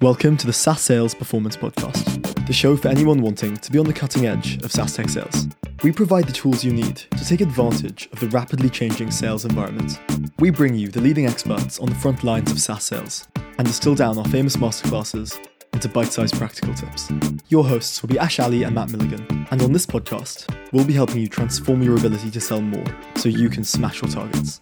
Welcome to the SaaS Sales Performance Podcast, the show for anyone wanting to be on the cutting edge of SaaS tech sales. We provide the tools you need to take advantage of the rapidly changing sales environment. We bring you the leading experts on the front lines of SaaS sales and distill down our famous masterclasses into bite sized practical tips. Your hosts will be Ash Ali and Matt Milligan, and on this podcast, we'll be helping you transform your ability to sell more so you can smash your targets.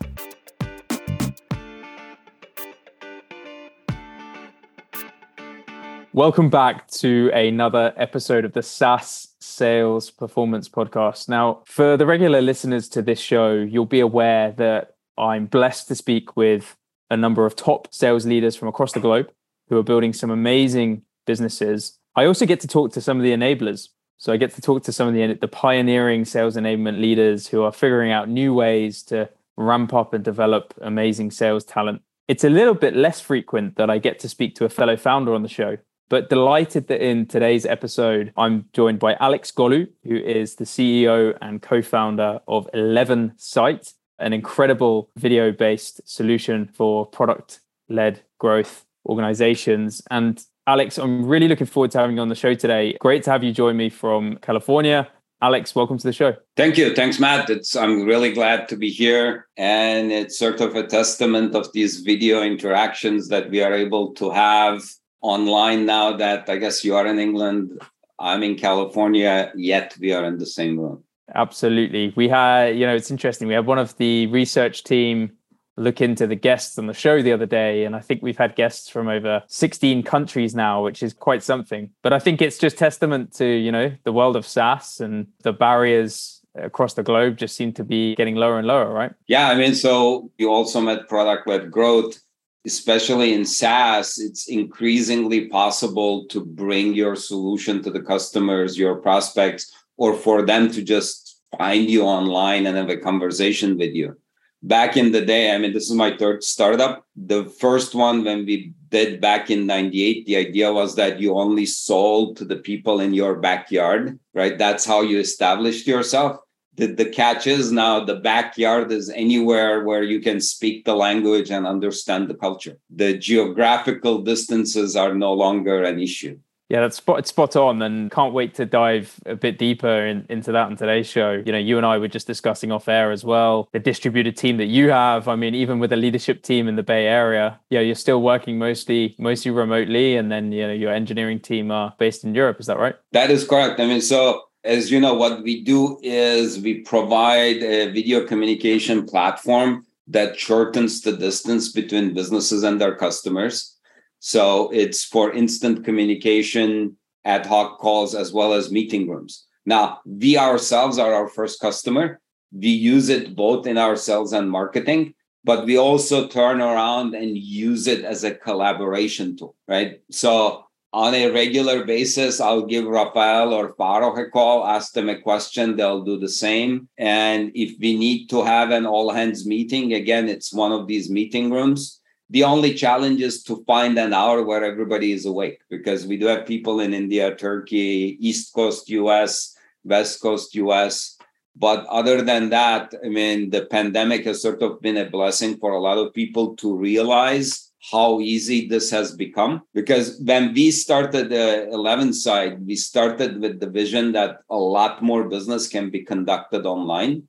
Welcome back to another episode of the SaaS Sales Performance Podcast. Now, for the regular listeners to this show, you'll be aware that I'm blessed to speak with a number of top sales leaders from across the globe who are building some amazing businesses. I also get to talk to some of the enablers. So I get to talk to some of the, the pioneering sales enablement leaders who are figuring out new ways to ramp up and develop amazing sales talent. It's a little bit less frequent that I get to speak to a fellow founder on the show. But delighted that in today's episode, I'm joined by Aleks Gollu, who is the CEO and co founder of 11Sight, an incredible video based solution for product led growth organizations. And Aleks, I'm really looking forward to having you on the show today. Great to have you join me from California. Aleks, welcome to the show. Thank you. Thanks, Matt. It's I'm really glad to be here. And it's sort of a testament of these video interactions that we are able to have online now that I guess you are in England, I'm in California, yet we are in the same room. Absolutely. We had, you know, it's interesting. We had one of the research team look into the guests on the show the other day, and I think we've had guests from over 16 countries now, which is quite something. But I think it's just testament to, you know, the world of SaaS and the barriers across the globe just seem to be getting lower and lower, right? Yeah. I mean, so you also met product led growth especially in SaaS, it's increasingly possible to bring your solution to the customers, your prospects, or for them to just find you online and have a conversation with you. Back in the day, I mean, this is my third startup. The first one, when we did back in 98, the idea was that you only sold to the people in your backyard, right? That's how you established yourself the, the catch is now the backyard is anywhere where you can speak the language and understand the culture. The geographical distances are no longer an issue. Yeah, that's spot, it's spot on, and can't wait to dive a bit deeper in, into that on today's show. You know, you and I were just discussing off air as well the distributed team that you have. I mean, even with a leadership team in the Bay Area, yeah, you're still working mostly mostly remotely, and then you know your engineering team are based in Europe. Is that right? That is correct. I mean, so as you know, what we do is we provide a video communication platform that shortens the distance between businesses and their customers. So it's for instant communication, ad hoc calls, as well as meeting rooms. Now, we ourselves are our first customer. We use it both in our sales and marketing, but we also turn around and use it as a collaboration tool, right? So on a regular basis, I'll give Rafael or Faruk a call, ask them a question, they'll do the same. And if we need to have an all hands meeting, again, it's one of these meeting rooms. The only challenge is to find an hour where everybody is awake because we do have people in India, Turkey, East Coast US, West Coast US. But other than that, I mean, the pandemic has sort of been a blessing for a lot of people to realize how easy this has become. Because when we started the 11Sight we started with the vision that a lot more business can be conducted online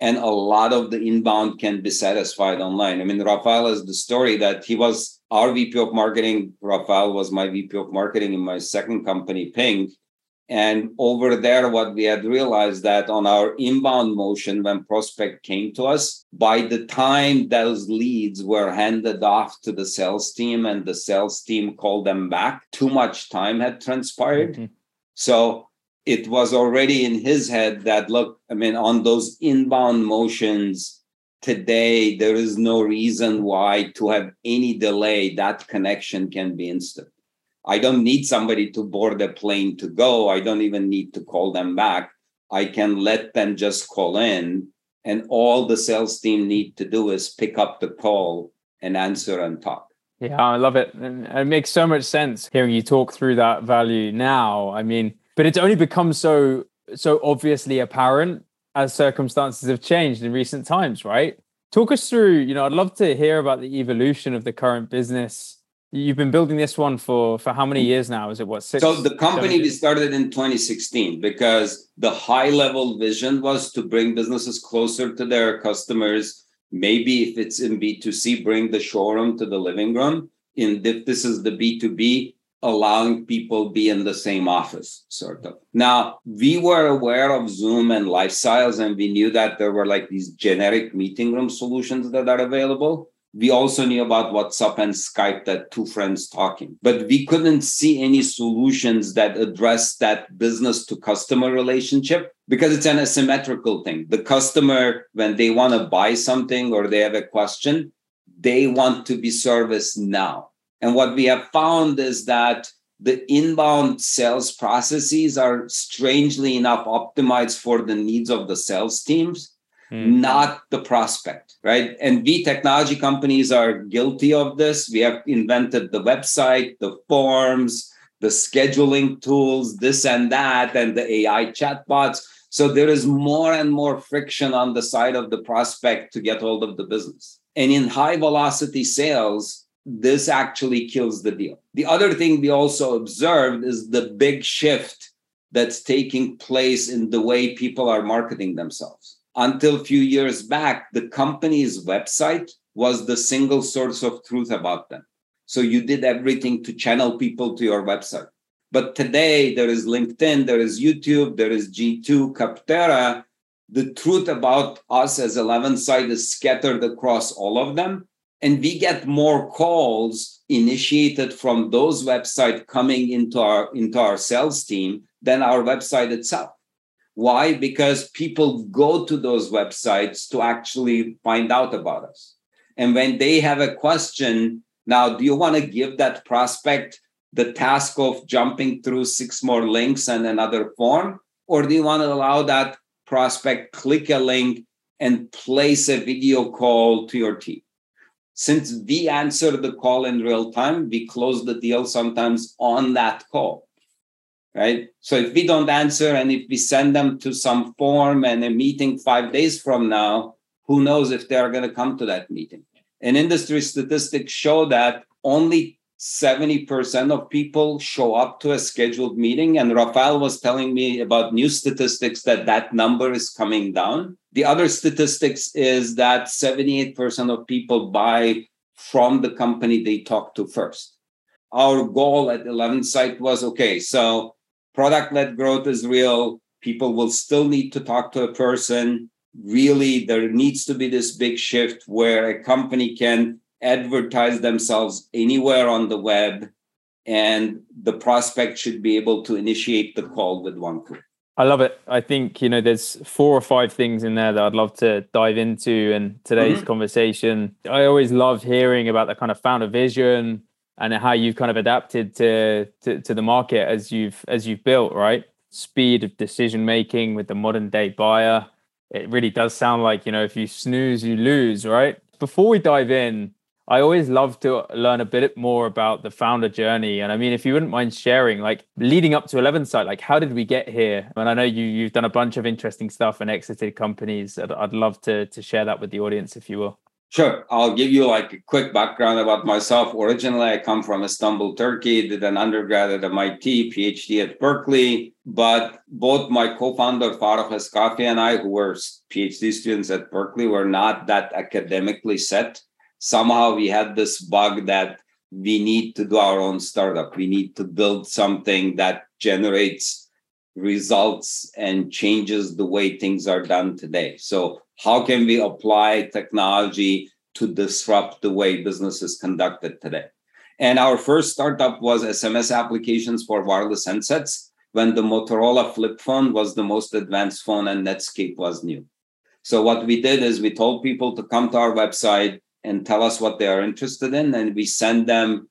and a lot of the inbound can be satisfied online. I mean rafael is the story that he was our vp of marketing. Rafael was my vp of marketing in my second company PINC and over there, what we had realized that on our inbound motion, when prospect came to us, by the time those leads were handed off to the sales team and the sales team called them back, too much time had transpired. Mm-hmm. So it was already in his head that, look, I mean, on those inbound motions, today, there is no reason why to have any delay. That connection can be instant. I don't need somebody to board a plane to go. I don't even need to call them back. I can let them just call in. And all the sales team need to do is pick up the call and answer and talk. Yeah, I love it. And it makes so much sense hearing you talk through that value now. I mean, but it's only become so so obviously apparent as circumstances have changed in recent times, right? Talk us through, you know, I'd love to hear about the evolution of the current business You've been building this one for for how many mm. years now? Is it what six? So the company we started in 2016 because the high level vision was to bring businesses closer to their customers. Maybe if it's in B2C, bring the showroom to the living room. In if this is the B2B, allowing people be in the same office, sort of. Now we were aware of Zoom and Lifesize, and we knew that there were like these generic meeting room solutions that are available we also knew about WhatsApp and Skype that two friends talking, but we couldn't see any solutions that address that business to customer relationship because it's an asymmetrical thing. The customer, when they want to buy something or they have a question, they want to be serviced now. And what we have found is that the inbound sales processes are strangely enough optimized for the needs of the sales teams mm. not the prospect, right? And we technology companies are guilty of this. We have invented the website, the forms, the scheduling tools, this and that, and the AI chatbots. So there is more and more friction on the side of the prospect to get hold of the business. And in high velocity sales, this actually kills the deal. The other thing we also observed is the big shift that's taking place in the way people are marketing themselves until a few years back, the company's website was the single source of truth about them. So you did everything to channel people to your website. But today there is LinkedIn, there is YouTube, there is G2, Capterra. The truth about us as 11Sight is scattered across all of them. And we get more calls initiated from those websites coming into our into our sales team than our website itself. Why? Because people go to those websites to actually find out about us. And when they have a question, now, do you want to give that prospect the task of jumping through six more links and another form? Or do you want to allow that prospect click a link and place a video call to your team? Since we answer the call in real time, we close the deal sometimes on that call right? So if we don't answer and if we send them to some form and a meeting five days from now, who knows if they are going to come to that meeting? And industry statistics show that only 70% of people show up to a scheduled meeting. And Rafael was telling me about new statistics that that number is coming down. The other statistics is that 78% of people buy from the company they talk to first. Our goal at 11Sight was okay, so product led growth is real. People will still need to talk to a person. Really, there needs to be this big shift where a company can advertise themselves anywhere on the web and the prospect should be able to initiate the call with one click. I love it. I think, you know, there's four or five things in there that I'd love to dive into in today's mm-hmm. conversation. I always love hearing about the kind of founder vision, and how you've kind of adapted to, to, to the market as you've as you've built right? Speed of decision making with the modern day buyer. It really does sound like you know if you snooze you lose right? Before we dive in i always love to learn a bit more about the founder journey. And i mean if you wouldn't mind sharing like leading up to 11Sight like how did we get here? And i know you you've done a bunch of interesting stuff and exited companies. I'd, I'd love to to share that with the audience if you will Sure. I'll give you like a quick background about myself. Originally, I come from Istanbul, Turkey, did an undergrad at MIT, PhD at Berkeley. But both my co-founder Faruk Eskafi and I, who were PhD students at Berkeley, were not that academically set. Somehow we had this bug that we need to do our own startup. We need to build something that generates results and changes the way things are done today. So how can we apply technology to disrupt the way business is conducted today? And our first startup was SMS applications for wireless handsets when the Motorola flip phone was the most advanced phone and Netscape was new. So, what we did is we told people to come to our website and tell us what they are interested in, and we send them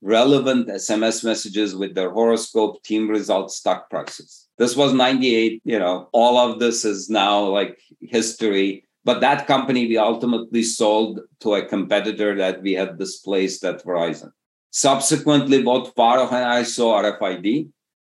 relevant SMS messages with their horoscope, team results, stock prices. This was 98, you know, all of this is now like history. But that company we ultimately sold to a competitor that we had displaced at Verizon. Subsequently, both Faruk and I saw RFID.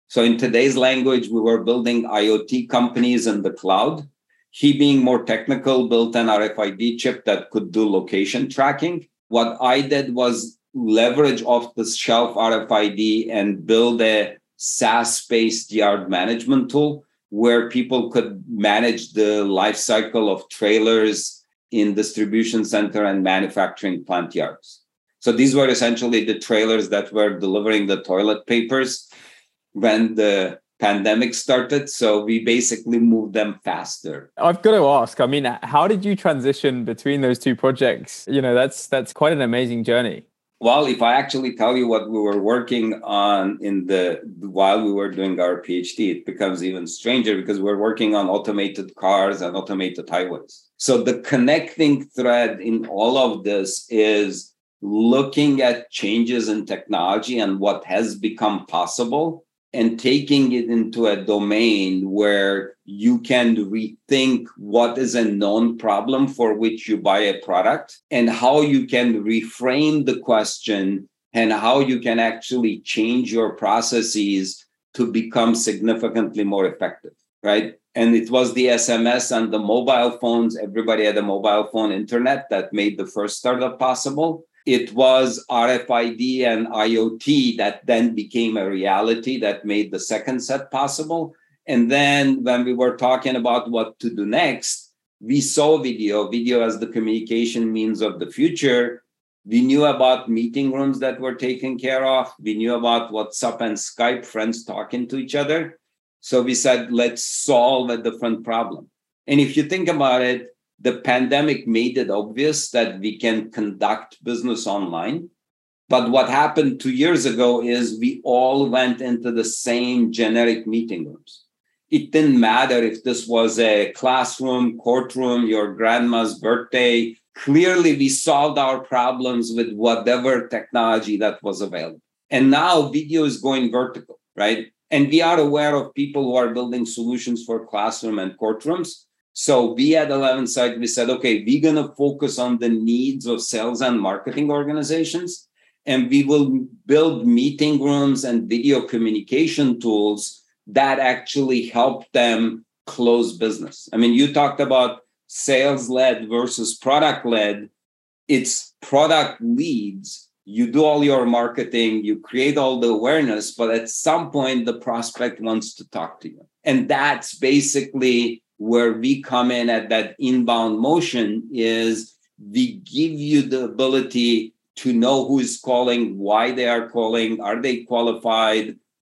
So in today's language, we were building IoT companies in the cloud. He being more technical, built an RFID chip that could do location tracking. What I did was leverage off the shelf RFID and build a SaaS based yard management tool where people could manage the life cycle of trailers in distribution center and manufacturing plant yards. So these were essentially the trailers that were delivering the toilet papers when the pandemic started. So we basically moved them faster. I've got to ask, I mean, how did you transition between those two projects? You know, that's that's quite an amazing journey. Well, if I actually tell you what we were working on in the while we were doing our PhD, it becomes even stranger because we're working on automated cars and automated highways. So the connecting thread in all of this is looking at changes in technology and what has become possible and taking it into a domain where you can rethink what is a known problem for which you buy a product and how you can reframe the question and how you can actually change your processes to become significantly more effective right? And it was the sms and the mobile phones everybody had a mobile phone internet that made the first startup possible it was RFID and IoT that then became a reality that made the second set possible. And then when we were talking about what to do next, we saw video, video as the communication means of the future. We knew about meeting rooms that were taken care of. We knew about WhatsApp and Skype, friends talking to each other. So we said, let's solve a different problem. And if you think about it, the pandemic made it obvious that we can conduct business online. But what happened two years ago is we all went into the same generic meeting rooms. It didn't matter if this was a classroom, courtroom, your grandma's birthday. Clearly, we solved our problems with whatever technology that was available. And now video is going vertical, right? And we are aware of people who are building solutions for classroom and courtrooms so we at 11Sight, we said, okay, we're going to focus on the needs of sales and marketing organizations. And we will build meeting rooms and video communication tools that actually help them close business. I mean, you talked about sales led versus product led. It's product leads. You do all your marketing, you create all the awareness, but at some point, the prospect wants to talk to you. And that's basically where we come in at that inbound motion is we give you the ability to know who is calling, why they are calling, are they qualified,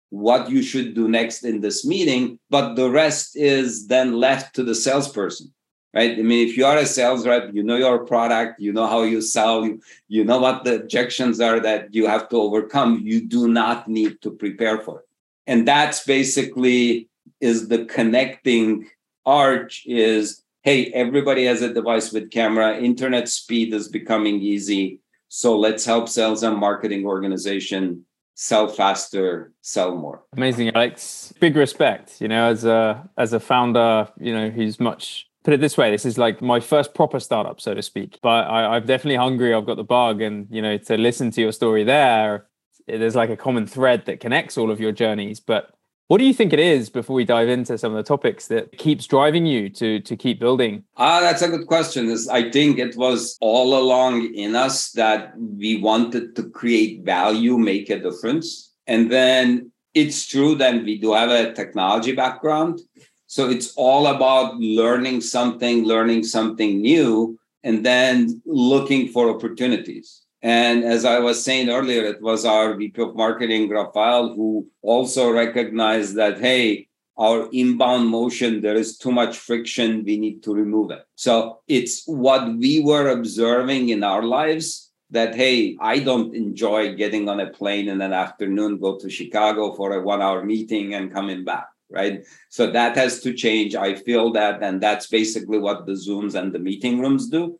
what you should do next in this meeting. But the rest is then left to the salesperson, right? I mean, if you are a sales rep, you know your product, you know how you sell, you, you know what the objections are that you have to overcome. You do not need to prepare for it. And that's basically is the connecting arch is hey, everybody has a device with camera, internet speed is becoming easy. So let's help sales and marketing organization sell faster, sell more. Amazing, Aleks. Big respect, you know, as a as a founder, you know, who's much put it this way, this is like my first proper startup, so to speak. But I, I'm definitely hungry. I've got the bug, and you know, to listen to your story there, there's like a common thread that connects all of your journeys. But what do you think it is before we dive into some of the topics that keeps driving you to to keep building? Ah, that's a good question. Is I think it was all along in us that we wanted to create value, make a difference. And then it's true that we do have a technology background. So it's all about learning something, learning something new, and then looking for opportunities. And as I was saying earlier, it was our VP of marketing, Rafael, who also recognized that, hey, our inbound motion, there is too much friction. We need to remove it. So it's what we were observing in our lives that, hey, I don't enjoy getting on a plane in an afternoon, go to Chicago for a one hour meeting and coming back. Right. So that has to change. I feel that. And that's basically what the Zooms and the meeting rooms do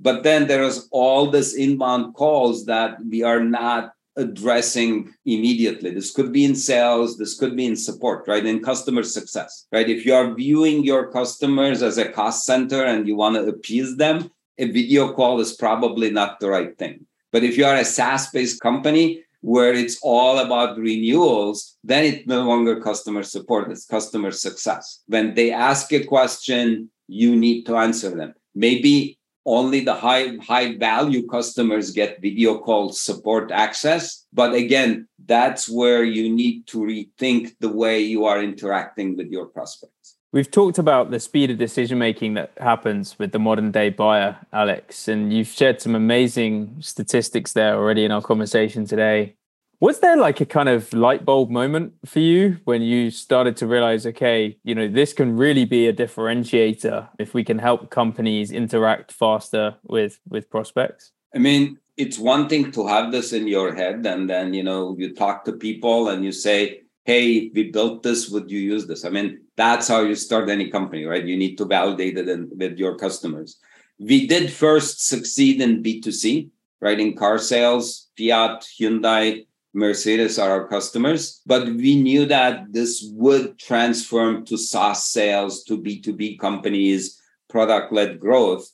but then there is all this inbound calls that we are not addressing immediately. This could be in sales, this could be in support, right? In customer success, right? If you are viewing your customers as a cost center and you want to appease them, a video call is probably not the right thing. But if you are a SaaS based company where it's all about renewals, then it's no longer customer support, it's customer success. When they ask a question, you need to answer them. Maybe only the high high value customers get video call support access. But again that's where you need to rethink the way you are interacting with your prospects. We've talked about the speed of decision making that happens with the modern day buyer alex and you've shared some amazing statistics there already in our conversation today was there like a kind of light bulb moment for you when you started to realize, okay, you know, this can really be a differentiator if we can help companies interact faster with with prospects? I mean, it's one thing to have this in your head, and then you know you talk to people and you say, "Hey, we built this. Would you use this?" I mean, that's how you start any company, right? You need to validate it in, with your customers. We did first succeed in B two C, right? In car sales, Fiat, Hyundai Mercedes are our customers, but we knew that this would transform to SaaS sales, to B2B companies, product led growth.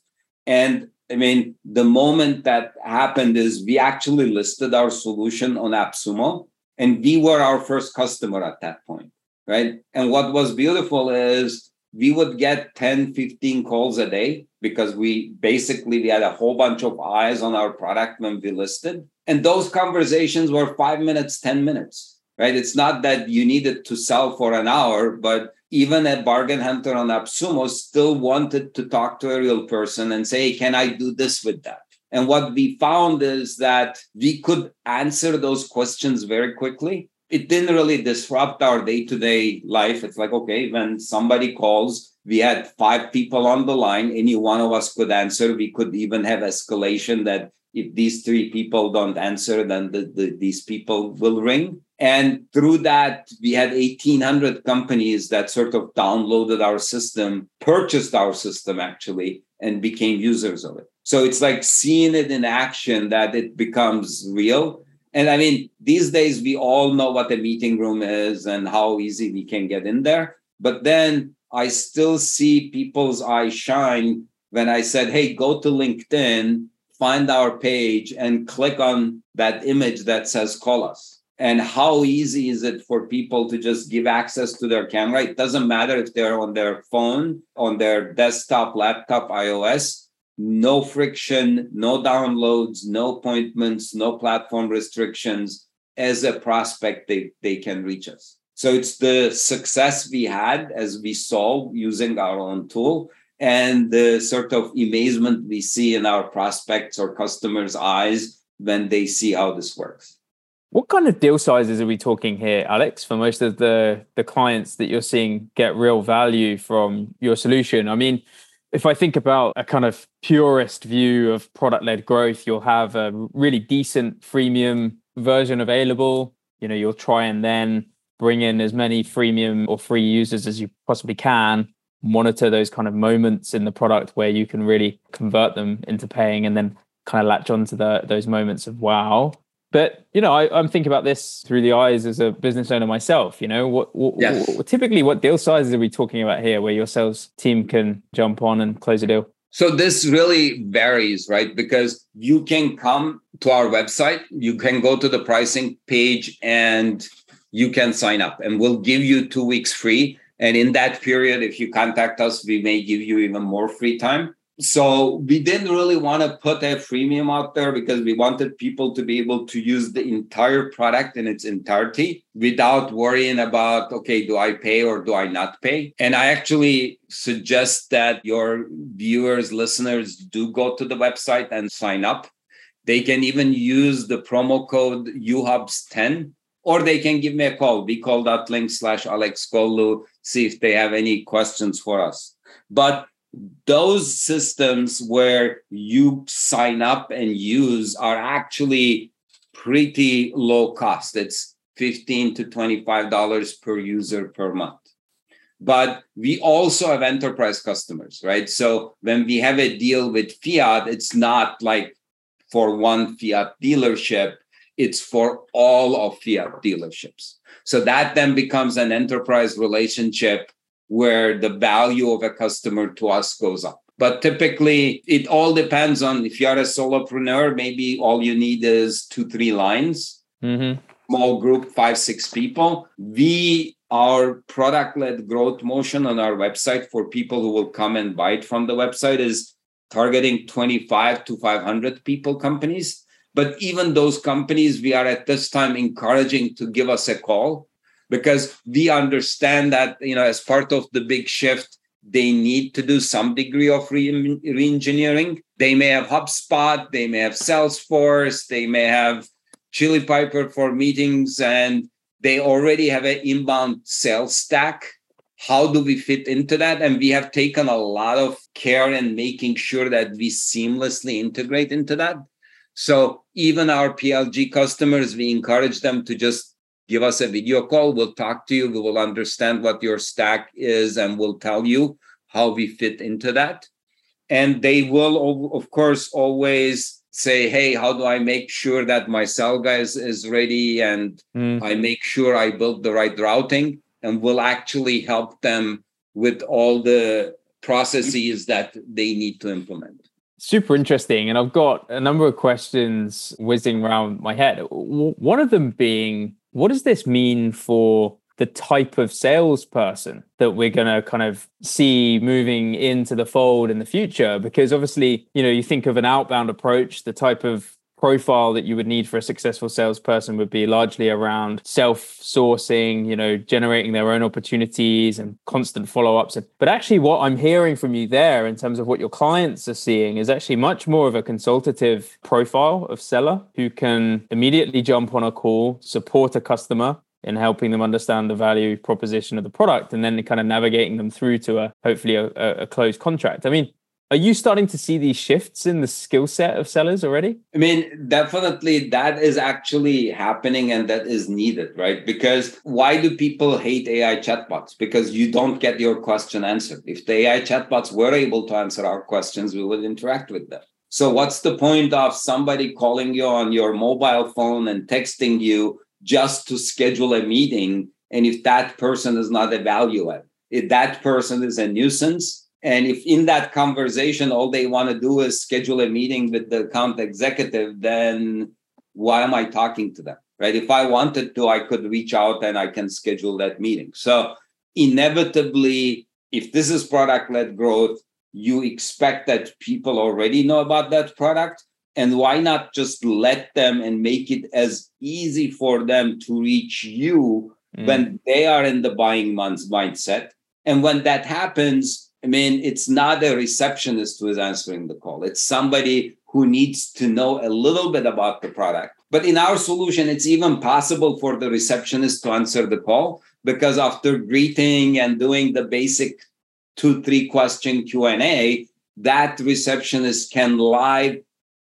And I mean, the moment that happened is we actually listed our solution on AppSumo, and we were our first customer at that point, right? And what was beautiful is we would get 10, 15 calls a day because we basically we had a whole bunch of eyes on our product when we listed and those conversations were five minutes, 10 minutes, right? It's not that you needed to sell for an hour, but even a bargain hunter on AppSumo still wanted to talk to a real person and say, can I do this with that? And what we found is that we could answer those questions very quickly. It didn't really disrupt our day to day life. It's like, okay, when somebody calls, we had five people on the line, any one of us could answer. We could even have escalation that if these three people don't answer, then the, the, these people will ring. And through that, we had 1,800 companies that sort of downloaded our system, purchased our system actually, and became users of it. So it's like seeing it in action that it becomes real. And I mean, these days we all know what a meeting room is and how easy we can get in there. But then I still see people's eyes shine when I said, hey, go to LinkedIn find our page and click on that image that says call us. And how easy is it for people to just give access to their camera? It doesn't matter if they're on their phone, on their desktop, laptop, iOS, no friction, no downloads, no appointments, no platform restrictions. As a prospect, they, they can reach us. So it's the success we had as we saw using our own tool and the sort of amazement we see in our prospects or customers' eyes when they see how this works. What kind of deal sizes are we talking here, Aleks, for most of the, the clients that you're seeing get real value from your solution? I mean, if I think about a kind of purist view of product led growth, you'll have a really decent freemium version available. You know, you'll try and then bring in as many freemium or free users as you possibly can monitor those kind of moments in the product where you can really convert them into paying and then kind of latch onto the those moments of wow but you know I, am thinking about this through the eyes as a business owner myself you know what, what, yes. what, typically what deal sizes are we talking about here where your sales team can jump on and close a deal so this really varies right because you can come to our website you can go to the pricing page and you can sign up and we'll give you two weeks free and in that period, if you contact us, we may give you even more free time. So we didn't really want to put a freemium out there because we wanted people to be able to use the entire product in its entirety without worrying about, okay, do I pay or do I not pay? And I actually suggest that your viewers, listeners do go to the website and sign up. They can even use the promo code UHubs10 or they can give me a call. We call that link slash Aleks Gollu, see if they have any questions for us. But those systems where you sign up and use are actually pretty low cost. It's 15 to $25 per user per month. But we also have enterprise customers, right? So when we have a deal with Fiat, it's not like for one Fiat dealership it's for all of Fiat dealerships. So that then becomes an enterprise relationship where the value of a customer to us goes up. But typically, it all depends on if you're a solopreneur, maybe all you need is two, three lines, mm-hmm. small group, five, six people. We, our product led growth motion on our website for people who will come and buy it from the website is targeting 25 to 500 people companies. But even those companies, we are at this time encouraging to give us a call because we understand that, you know, as part of the big shift, they need to do some degree of re- engineering They may have HubSpot, they may have Salesforce, they may have Chili Piper for meetings, and they already have an inbound sales stack. How do we fit into that? And we have taken a lot of care in making sure that we seamlessly integrate into that. So even our plg customers we encourage them to just give us a video call we'll talk to you we will understand what your stack is and we'll tell you how we fit into that and they will of course always say hey how do i make sure that my cell guys is ready and mm. i make sure i build the right routing and we'll actually help them with all the processes that they need to implement. Super interesting. And I've got a number of questions whizzing around my head. One of them being, what does this mean for the type of salesperson that we're going to kind of see moving into the fold in the future? Because obviously you know you think of an outbound approach the type of profile that you would need for a successful salesperson would be largely around self-sourcing, you know, generating their own opportunities and constant follow-ups. But actually what I'm hearing from you there in terms of what your clients are seeing is actually much more of a consultative profile of seller who can immediately jump on a call, support a customer in helping them understand the value proposition of the product and then kind of navigating them through to a hopefully a, a closed contract. I mean, are you starting to see these shifts in the skill set of sellers already? I mean, definitely that is actually happening and that is needed, right? Because why do people hate AI chatbots? Because you don't get your question answered. If the AI chatbots were able to answer our questions, we would interact with them. So, what's the point of somebody calling you on your mobile phone and texting you just to schedule a meeting? And if that person is not a value add, if that person is a nuisance, and if in that conversation all they want to do is schedule a meeting with the account executive, then why am I talking to them? Right? If I wanted to, I could reach out and I can schedule that meeting. So inevitably, if this is product-led growth, you expect that people already know about that product. And why not just let them and make it as easy for them to reach you mm. when they are in the buying months mindset? And when that happens, I mean, it's not a receptionist who is answering the call. It's somebody who needs to know a little bit about the product. But in our solution, it's even possible for the receptionist to answer the call because after greeting and doing the basic two, three question Q&A, that receptionist can live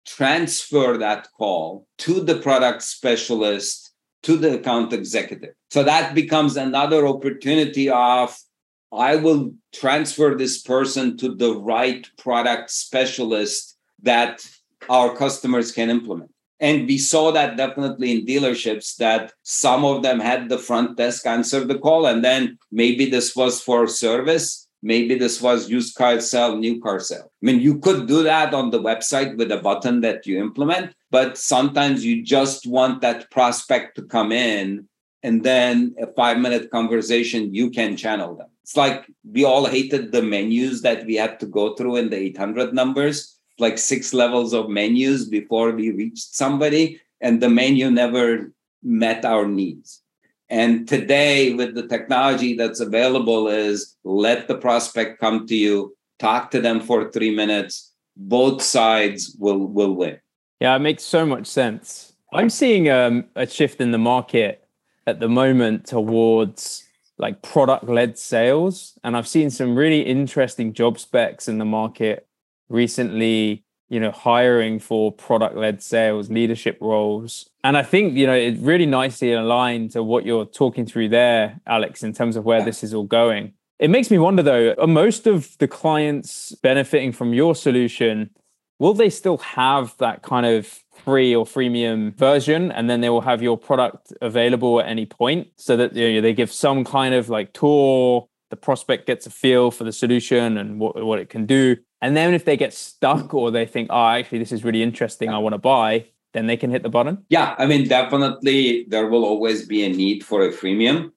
transfer that call to the product specialist, to the account executive. So that becomes another opportunity of I will transfer this person to the right product specialist that our customers can implement. And we saw that definitely in dealerships that some of them had the front desk answer the call. And then maybe this was for service. Maybe this was used car sale, new car sale. I mean, you could do that on the website with a button that you implement, but sometimes you just want that prospect to come in and then a five minute conversation, you can channel them it's like we all hated the menus that we had to go through in the 800 numbers like six levels of menus before we reached somebody and the menu never met our needs. And today with the technology that's available is let the prospect come to you talk to them for three minutes both sides will will win. Yeah it makes so much sense. I'm seeing um, a shift in the market at the moment towards like product led sales. And I've seen some really interesting job specs in the market recently, you know, hiring for product led sales leadership roles. And I think, you know, it really nicely aligned to what you're talking through there, Aleks, in terms of where this is all going. It makes me wonder though, are most of the clients benefiting from your solution? Will they still have that kind of free or freemium version? And then they will have your product available at any point so that you know, they give some kind of like tour the prospect gets a feel for the solution and what, what it can do. And then if they get stuck or they think oh actually this is really interesting i want to buy then they can hit the button. Yeah i mean definitely there will always be a need for a freemium.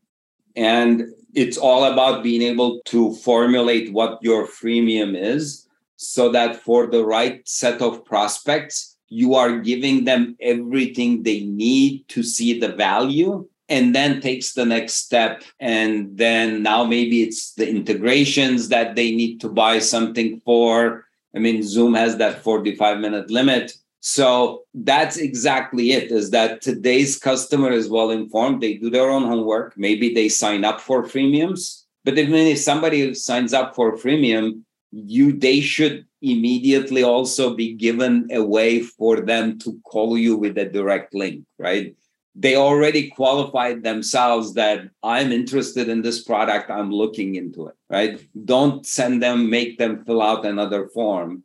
And it's all about being able to formulate what your freemium is so that for the right set of prospects, you are giving them everything they need to see the value and then takes the next step. And then now maybe it's the integrations that they need to buy something for. I mean, Zoom has that 45 minute limit. So that's exactly it is that today's customer is well informed. They do their own homework. Maybe they sign up for freemiums. But even if somebody signs up for freemium, you they should immediately also be given a way for them to call you with a direct link, right? They already qualified themselves that I'm interested in this product, I'm looking into it, right? Don't send them, make them fill out another form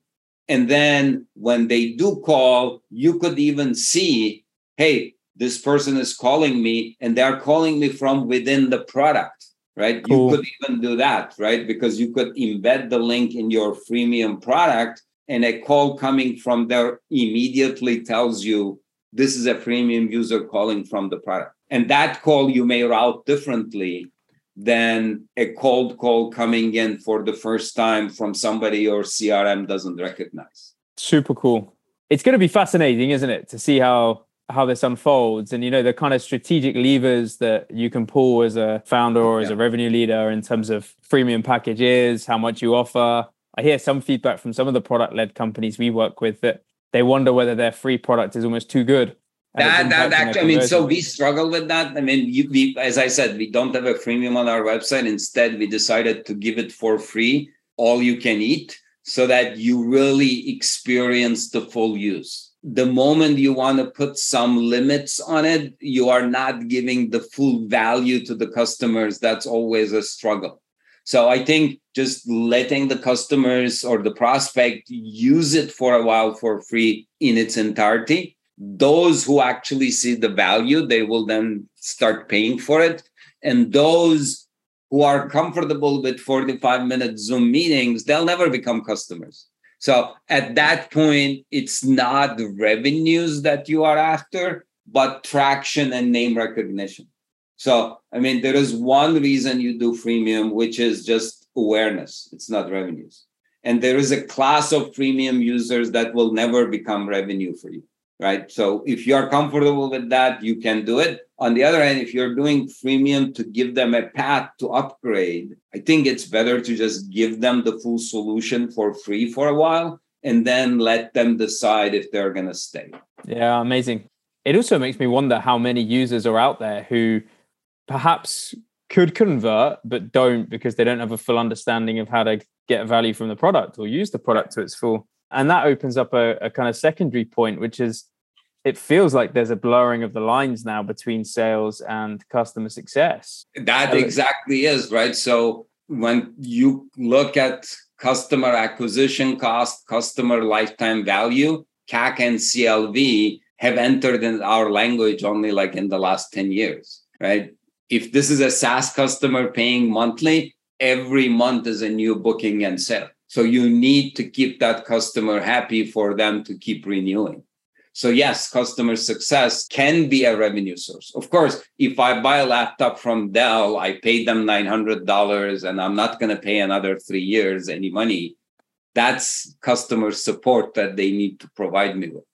and then when they do call, you could even see, hey, this person is calling me and they're calling me from within the product, right? Cool. You could even do that, right? Because you could embed the link in your freemium product and a call coming from there immediately tells you this is a freemium user calling from the product. And that call you may route differently than a cold call coming in for the first time from somebody your CRM doesn't recognize. Super cool. It's going to be fascinating, isn't it, to see how how this unfolds and you know the kind of strategic levers that you can pull as a founder or as yeah. a revenue leader in terms of freemium packages, how much you offer. I hear some feedback from some of the product led companies we work with that they wonder whether their free product is almost too good that, that actually, I mean, so we struggle with that. I mean, you, we, as I said, we don't have a freemium on our website. Instead, we decided to give it for free, all you can eat, so that you really experience the full use. The moment you want to put some limits on it, you are not giving the full value to the customers. That's always a struggle. So I think just letting the customers or the prospect use it for a while for free in its entirety those who actually see the value they will then start paying for it and those who are comfortable with 45 minute zoom meetings they'll never become customers so at that point it's not revenues that you are after but traction and name recognition. So i mean there is one reason you do freemium which is just awareness. It's not revenues. And there is a class of freemium users that will never become revenue for you right? So if you are comfortable with that, you can do it. On the other hand, if you're doing freemium to give them a path to upgrade, I think it's better to just give them the full solution for free for a while and then let them decide if they're going to stay. Yeah, amazing. It also makes me wonder how many users are out there who perhaps could convert but don't because they don't have a full understanding of how to get value from the product or use the product to its full and that opens up a, a kind of secondary point, which is it feels like there's a blurring of the lines now between sales and customer success. That exactly is right. So when you look at customer acquisition cost, customer lifetime value, CAC and CLV have entered in our language only like in the last 10 years, right? If this is a SaaS customer paying monthly, every month is a new booking and sale. So you need to keep that customer happy for them to keep renewing. So yes, customer success can be a revenue source. Of course, if I buy a laptop from Dell, I pay them $900 and I'm not going to pay another 3 years any money. That's customer support that they need to provide me with.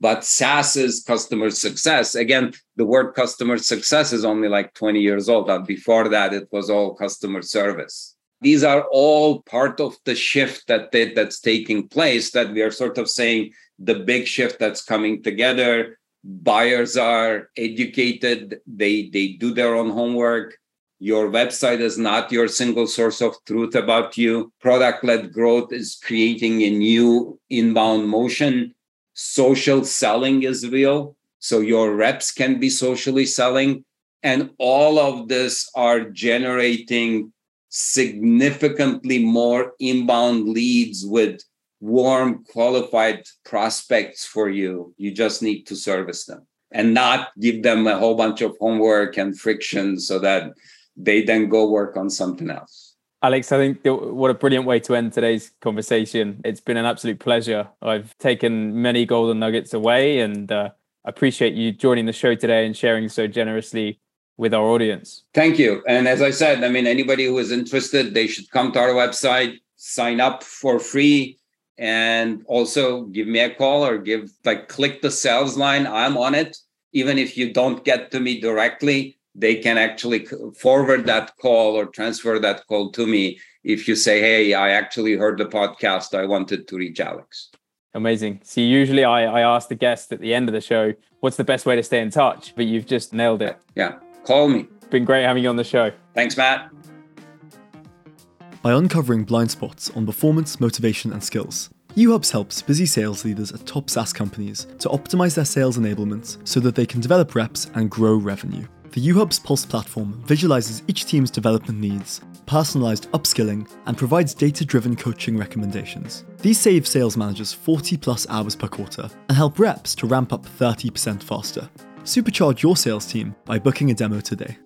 But SaaS is customer success. Again, the word customer success is only like 20 years old. And before that, it was all customer service these are all part of the shift that they, that's taking place that we are sort of saying the big shift that's coming together. Buyers are educated. They they do their own homework. Your website is not your single source of truth about you. Product led growth is creating a new inbound motion. Social selling is real. So your reps can be socially selling. And all of this are generating significantly more inbound leads with warm, qualified prospects for you. You just need to service them and not give them a whole bunch of homework and friction so that they then go work on something else. Aleks, I think what a brilliant way to end today's conversation. It's been an absolute pleasure. I've taken many golden nuggets away and uh, appreciate you joining the show today and sharing so generously with our audience. Thank you. And as I said, I mean, anybody who is interested, they should come to our website, sign up for free, and also give me a call or give like click the sales line. I'm on it. Even if you don't get to me directly, they can actually forward that call or transfer that call to me if you say, Hey, I actually heard the podcast. I wanted to reach Aleks. Amazing. See, usually I, I ask the guest at the end of the show, what's the best way to stay in touch? But you've just nailed it. Yeah. Call me. Been great having you on the show. Thanks, Matt. By uncovering blind spots on performance, motivation, and skills, UHubs helps busy sales leaders at top SaaS companies to optimize their sales enablement so that they can develop reps and grow revenue. The UHub's Pulse platform visualizes each team's development needs, personalized upskilling, and provides data driven coaching recommendations. These save sales managers 40 plus hours per quarter and help reps to ramp up 30% faster. Supercharge your sales team by booking a demo today.